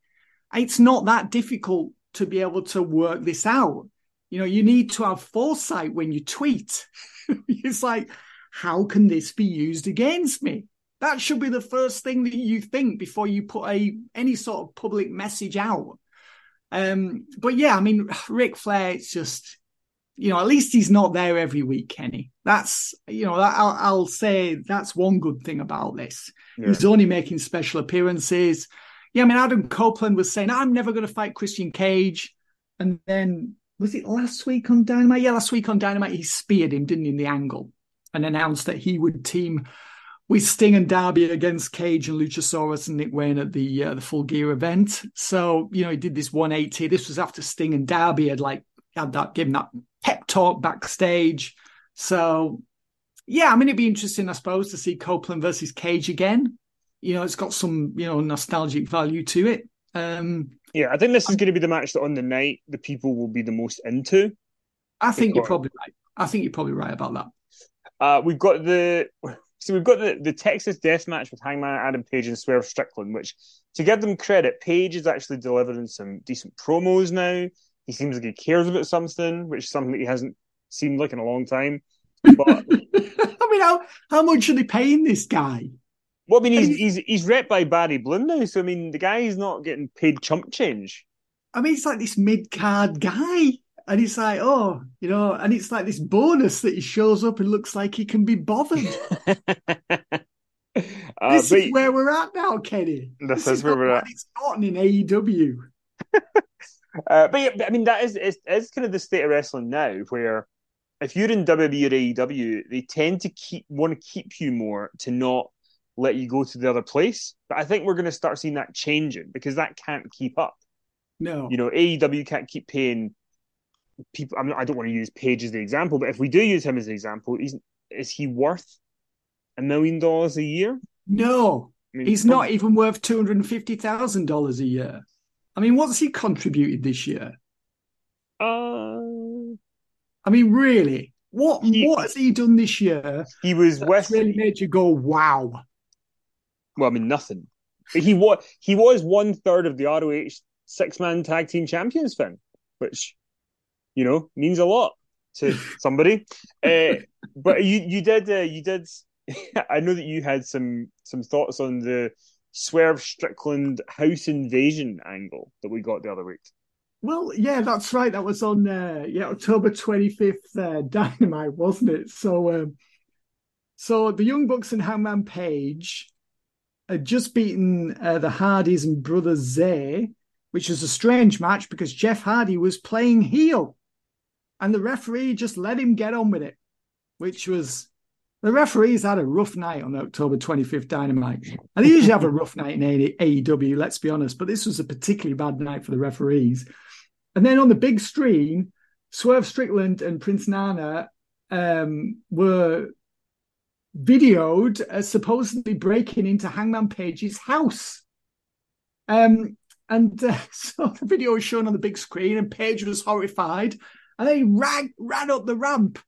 it's not that difficult to be able to work this out. You know, you need to have foresight when you tweet. it's like, how can this be used against me? That should be the first thing that you think before you put a any sort of public message out. Um, but yeah, I mean, Ric Flair, it's just, you know, at least he's not there every week, Kenny. That's, you know, that, I'll, I'll, say that's one good thing about this. Yeah. He's only making special appearances. Yeah, I mean, Adam Copeland was saying, I'm never going to fight Christian Cage. And then, was it last week on Dynamite? Yeah, last week on Dynamite, he speared him, didn't he, in the angle and announced that he would team with Sting and Darby against Cage and Luchasaurus and Nick Wayne at the uh, the Full Gear event. So you know he did this 180. This was after Sting and Darby had like had that given that pep talk backstage. So yeah, I mean it'd be interesting, I suppose, to see Copeland versus Cage again. You know, it's got some you know nostalgic value to it. Um, yeah, I think this is going to be the match that on the night the people will be the most into. I think you're probably right. I think you're probably right about that. Uh, we've got the so we've got the, the Texas Death Match with Hangman Adam Page and Swerve Strickland, which to give them credit, Page is actually delivering some decent promos now. He seems like he cares about something, which is something that he hasn't seemed like in a long time. But I mean, how how much are they paying this guy? Well, I mean, he's he's he's rep by Barry Bloom now, so I mean, the guy is not getting paid chump change. I mean, it's like this mid card guy. And he's like, oh, you know, and it's like this bonus that he shows up and looks like he can be bothered. Uh, this is where we're at now, Kenny. This, this is, where we're at. It's not in AEW. uh, but yeah, I mean, that is it's, it's kind of the state of wrestling now, where if you're in WWE or AEW, they tend to keep want to keep you more to not let you go to the other place. But I think we're going to start seeing that changing because that can't keep up. No, you know, AEW can't keep paying people. I, mean, I don't want to use Page as the example, but if we do use him as an example, is is he worth a million dollars a year? No, I mean, he's not even worth two hundred and fifty thousand dollars a year. I mean, what's he contributed this year? Uh, I mean, really, what he, what has he done this year? He was West really made you go wow. Well, I mean, nothing. But he was he was one third of the ROH six man tag team champions thing, which you know, means a lot to somebody. uh, but you you did uh, you did. I know that you had some some thoughts on the Swerve Strickland house invasion angle that we got the other week. Well, yeah, that's right. That was on uh, yeah October twenty fifth uh, Dynamite, wasn't it? So, um, so the Young Bucks and Hangman Page had just beaten uh, the Hardys and Brother Zay, which was a strange match because Jeff Hardy was playing heel and the referee just let him get on with it, which was the referees had a rough night on October 25th Dynamite. And they usually have a rough night in AEW, let's be honest, but this was a particularly bad night for the referees. And then on the big screen, Swerve Strickland and Prince Nana um, were videoed as supposedly breaking into Hangman Page's house. Um, and uh, so the video was shown on the big screen, and Page was horrified and then he ran, ran up the ramp.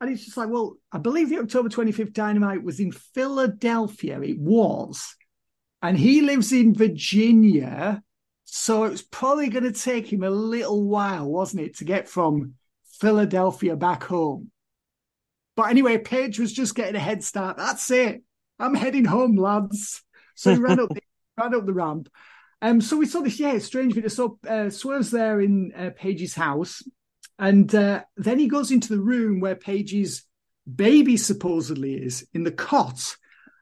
And it's just like, well, I believe the October 25th Dynamite was in Philadelphia. It was. And he lives in Virginia. So it was probably going to take him a little while, wasn't it, to get from Philadelphia back home. But anyway, Page was just getting a head start. That's it. I'm heading home, lads. So he ran up the, ran up the ramp. Um, so we saw this, yeah, strange video. So uh, Swerve's there in uh, Page's house, and uh, then he goes into the room where Page's baby supposedly is in the cot.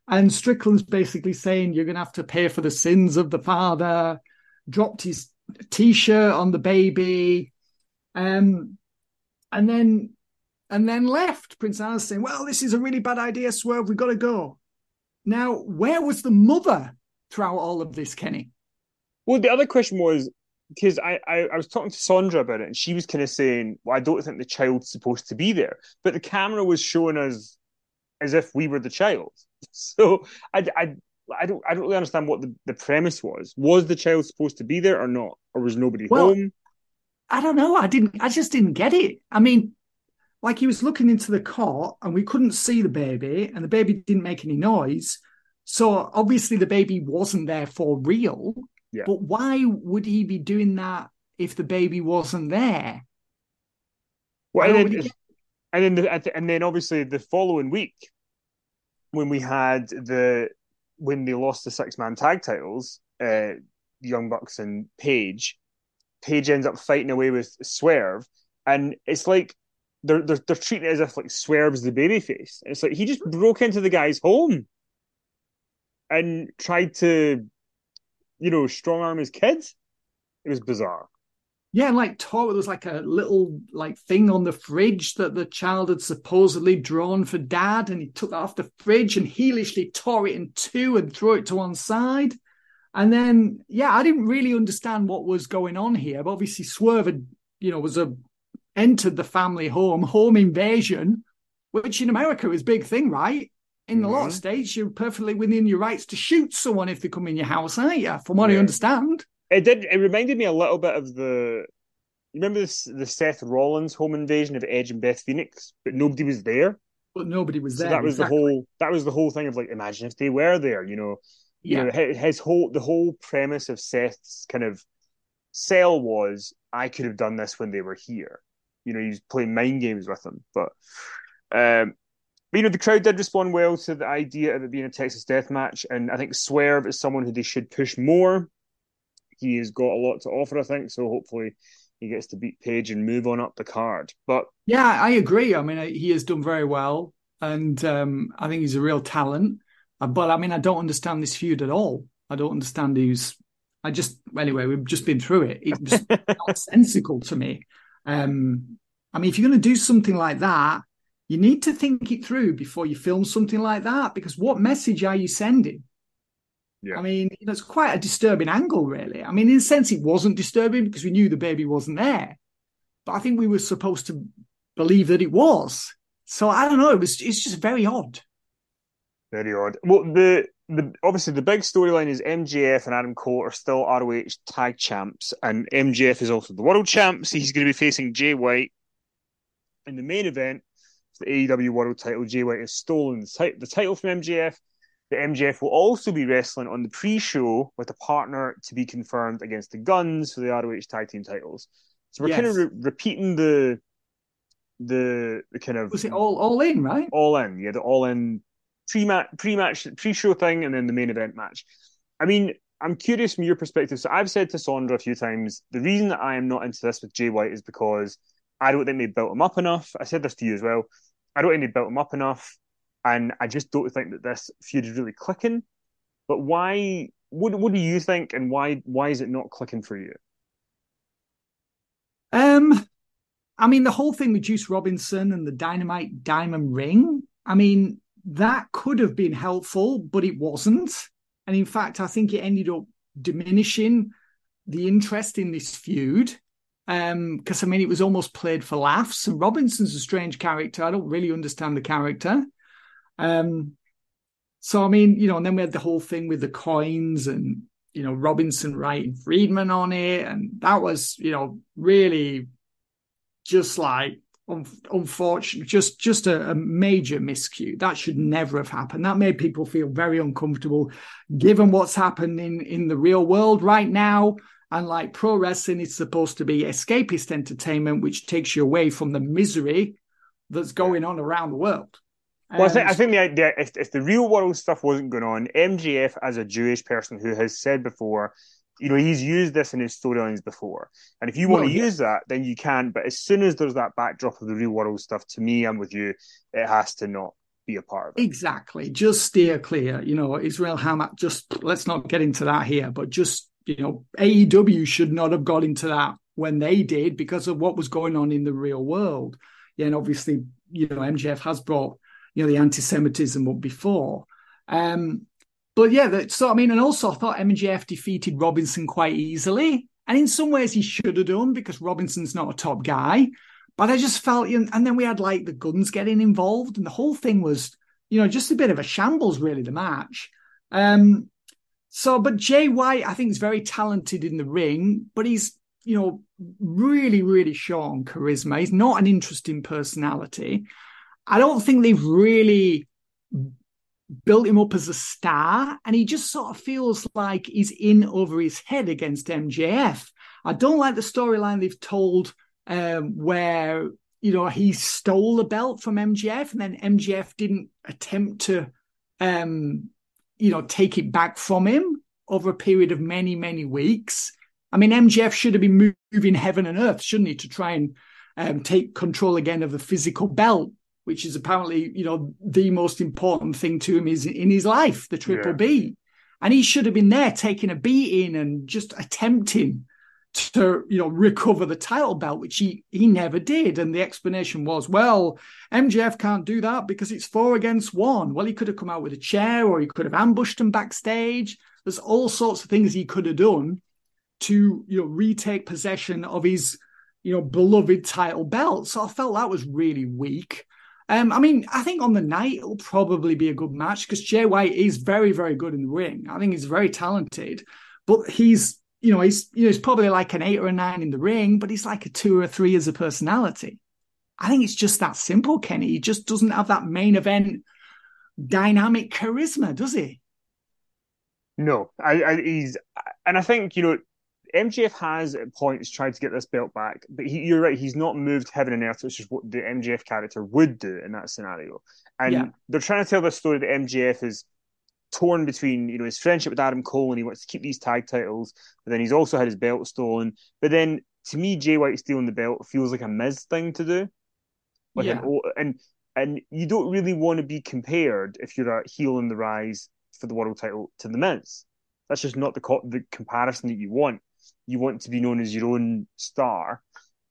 And Strickland's basically saying, You're going to have to pay for the sins of the father. Dropped his t shirt on the baby. Um, and then and then left. Prince Nana's saying, Well, this is a really bad idea, Swerve. We've got to go. Now, where was the mother throughout all of this, Kenny? Well, the other question was because I, I, I, was talking to Sandra about it, and she was kind of saying, "Well, I don't think the child's supposed to be there," but the camera was showing us as if we were the child. So I, I, I don't I don't really understand what the, the premise was. Was the child supposed to be there or not, or was nobody well, home? I don't know. I didn't. I just didn't get it. I mean, like he was looking into the cot, and we couldn't see the baby, and the baby didn't make any noise. So obviously, the baby wasn't there for real. Yeah. But why would he be doing that if the baby wasn't there. Well, and then, and then, the, and then obviously the following week, when we had the when they lost the six man tag titles, uh, Young Bucks and Page, Page ends up fighting away with Swerve, and it's like they're they're, they're treating it as if like Swerve's the babyface. It's like he just broke into the guy's home and tried to, you know, strong arm his kids. It was bizarre. Yeah, and like tore there was like a little like thing on the fridge that the child had supposedly drawn for dad, and he took that off the fridge and heelishly tore it in two and threw it to one side. And then, yeah, I didn't really understand what was going on here, but obviously Swerve had, you know, was a entered the family home, home invasion, which in America is big thing, right? In a lot of mm-hmm. states, you're perfectly within your rights to shoot someone if they come in your house, aren't you? From what yeah. I understand. It did. It reminded me a little bit of the. You Remember this, the Seth Rollins home invasion of Edge and Beth Phoenix, but nobody was there. But nobody was there. So that was exactly. the whole. That was the whole thing of like, imagine if they were there. You know, yeah. You know, his, whole the whole premise of Seth's kind of sell was, I could have done this when they were here. You know, he's playing mind games with them, but. Um, but you know, the crowd did respond well to the idea of it being a Texas death match, and I think Swerve is someone who they should push more he has got a lot to offer, I think. So hopefully he gets to beat Page and move on up the card. But yeah, I agree. I mean, he has done very well, and um, I think he's a real talent. Uh, but I mean, I don't understand this feud at all. I don't understand who's. I just anyway, we've just been through it. It was nonsensical to me. Um, I mean, if you're going to do something like that, you need to think it through before you film something like that. Because what message are you sending? Yeah. I mean, you know, it's quite a disturbing angle, really. I mean, in a sense, it wasn't disturbing because we knew the baby wasn't there, but I think we were supposed to believe that it was. So I don't know. It was. It's just very odd. Very odd. Well, the the obviously the big storyline is MJF and Adam Cole are still ROH tag champs, and MJF is also the world champ. So he's going to be facing Jay White in the main event. The AEW World Title. Jay White has stolen the, the title from MJF the MJF will also be wrestling on the pre-show with a partner to be confirmed against the Guns for the ROH Tag Team titles. So we're yes. kind of re- repeating the the the kind of was it all all in right? All in, yeah, the all in pre-match pre-match pre-show thing, and then the main event match. I mean, I'm curious from your perspective. So I've said to Sondra a few times the reason that I am not into this with Jay White is because I don't think they built him up enough. I said this to you as well. I don't think they built him up enough. And I just don't think that this feud is really clicking. But why? What What do you think? And why Why is it not clicking for you? Um, I mean, the whole thing with Juice Robinson and the Dynamite Diamond Ring. I mean, that could have been helpful, but it wasn't. And in fact, I think it ended up diminishing the interest in this feud. Um, because I mean, it was almost played for laughs. And Robinson's a strange character. I don't really understand the character. Um, so I mean, you know, and then we had the whole thing with the coins and you know Robinson writing Friedman on it, and that was you know really just like un- unfortunate, just just a, a major miscue. That should never have happened. That made people feel very uncomfortable, given what's happening in in the real world right now. And like pro wrestling, it's supposed to be escapist entertainment, which takes you away from the misery that's going on around the world. Well, I think, I think the idea, if, if the real world stuff wasn't going on, MJF as a Jewish person who has said before, you know, he's used this in his storylines before. And if you want well, to yeah. use that, then you can. But as soon as there's that backdrop of the real world stuff, to me, I'm with you, it has to not be a part of it. Exactly. Just steer clear. You know, Israel Hamas, just let's not get into that here, but just, you know, AEW should not have got into that when they did because of what was going on in the real world. Yeah, and obviously, you know, MJF has brought you know the anti-Semitism before. Um, but yeah, so I mean, and also I thought MJF defeated Robinson quite easily, and in some ways he should have done because Robinson's not a top guy. But I just felt, and then we had like the guns getting involved, and the whole thing was, you know, just a bit of a shambles, really. The match. Um, so, but Jay White, I think, is very talented in the ring, but he's, you know, really, really short on charisma. He's not an interesting personality. I don't think they've really built him up as a star, and he just sort of feels like he's in over his head against MJF. I don't like the storyline they've told um, where you know he stole the belt from MJF and then MJF didn't attempt to um, you know take it back from him over a period of many many weeks. I mean, MJF should have been moving heaven and earth, shouldn't he, to try and um, take control again of the physical belt, which is apparently, you know, the most important thing to him is in his life, the Triple yeah. B. And he should have been there taking a beating and just attempting to, you know, recover the title belt, which he he never did. And the explanation was, well, MJF can't do that because it's four against one. Well, he could have come out with a chair or he could have ambushed him backstage. There's all sorts of things he could have done to, you know, retake possession of his, you know, beloved title belt. So I felt that was really weak. Um, I mean, I think on the night it'll probably be a good match because Jay White is very, very good in the ring. I think he's very talented, but he's, you know, he's, you know, he's probably like an eight or a nine in the ring, but he's like a two or a three as a personality. I think it's just that simple, Kenny. He just doesn't have that main event dynamic charisma, does he? No, I, I, he's, and I think you know MJF has at points tried to get this belt back, but he, you're right. He's not moved heaven and earth, which is what the MJF character would do in that scenario. And yeah. they're trying to tell this story that MJF is torn between, you know, his friendship with Adam Cole and he wants to keep these tag titles, but then he's also had his belt stolen. But then, to me, Jay White stealing the belt feels like a Miz thing to do. Like yeah. an, and and you don't really want to be compared if you're a heel in the rise for the world title to the Miz. That's just not the co- the comparison that you want you want to be known as your own star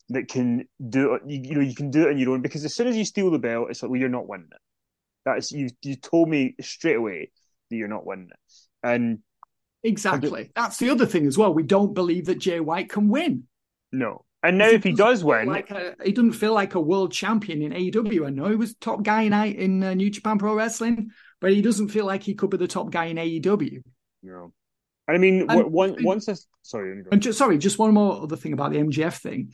that can do it. You, you know, you can do it on your own because as soon as you steal the belt, it's like, well, you're not winning it. That's you. You told me straight away that you're not winning it, and exactly that's the other thing as well. We don't believe that Jay White can win. No, and now if he does win, like a, he doesn't feel like a world champion in AEW. I know he was top guy in in uh, New Japan Pro Wrestling, but he doesn't feel like he could be the top guy in AEW. No. I mean, and, one, once this, sorry, and just, sorry, just one more other thing about the MJF thing.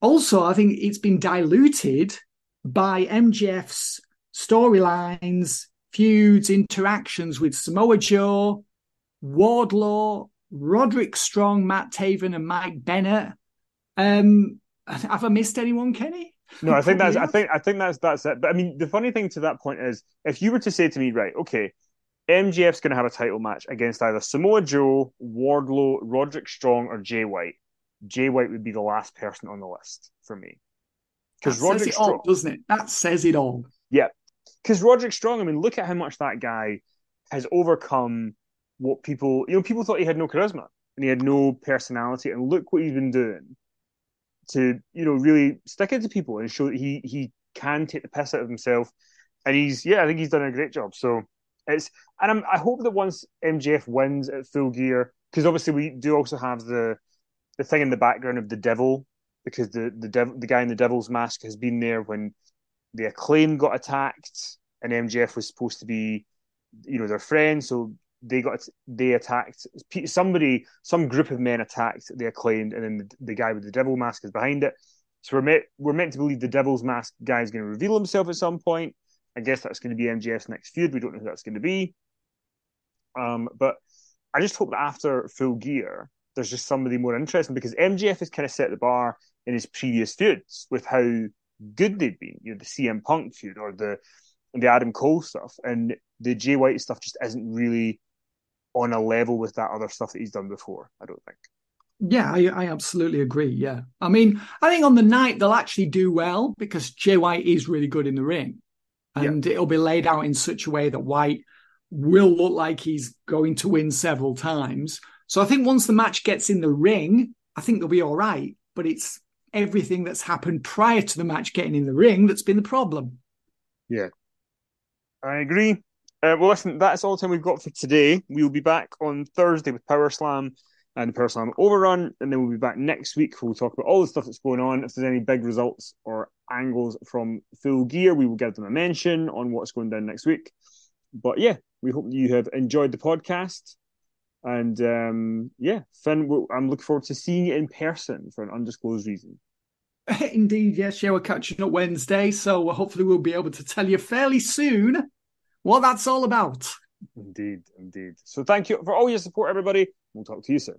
Also, I think it's been diluted by MJF's storylines, feuds, interactions with Samoa Joe, Wardlow, Roderick Strong, Matt Taven, and Mike Bennett. Um, have I missed anyone, Kenny? No, I think that's I think I think that's that's it. But I mean, the funny thing to that point is, if you were to say to me, right, okay, MJF's going to have a title match against either Samoa Joe, Wardlow, Roderick Strong, or Jay White. Jay White would be the last person on the list for me. Because Roderick Strong, all, doesn't it? That says it all. Yeah, because Roderick Strong. I mean, look at how much that guy has overcome what people. You know, people thought he had no charisma and he had no personality, and look what he's been doing to you know really stick it to people and show that he he can take the piss out of himself. And he's yeah, I think he's done a great job. So it's and I'm, i hope that once MJF wins at full gear, because obviously we do also have the the thing in the background of the devil, because the the devil the guy in the devil's mask has been there when the acclaim got attacked, and MJF was supposed to be, you know, their friend, so they got they attacked somebody, some group of men attacked the acclaimed, and then the, the guy with the devil mask is behind it. So we're meant we're meant to believe the devil's mask guy is going to reveal himself at some point. I guess that's going to be MJF's next feud. We don't know who that's going to be. Um, but I just hope that after Full Gear, there's just somebody more interesting because MJF has kind of set the bar in his previous feuds with how good they've been. You know, the CM Punk feud or the the Adam Cole stuff, and the Jay White stuff just isn't really on a level with that other stuff that he's done before. I don't think. Yeah, I, I, absolutely agree. Yeah. I mean, I think on the night they'll actually do well because Jay White is really good in the ring and it'll be laid out in such a way that White will look like he's going to win several times. So I think once the match gets in the ring, I think they'll be all right. But it's everything that's happened prior to the match getting in the ring that's been the problem. Yeah, I agree. Uh, well, listen, that's all the time we've got for today. We will be back on Thursday with Power Slam and the Power Slam Overrun, and then we'll be back next week. We'll talk about all the stuff that's going on. If there's any big results or angles from Full Gear, we will give them a mention on what's going down next week. But yeah, we hope you have enjoyed the podcast. And um, yeah, Fin, I'm looking forward to seeing you in person for an undisclosed reason. Indeed, yes. Yeah, we're catching up Wednesday, so hopefully we'll be able to tell you fairly soon what that's all about. Indeed, indeed. So thank you for all your support, everybody. We'll talk to you soon.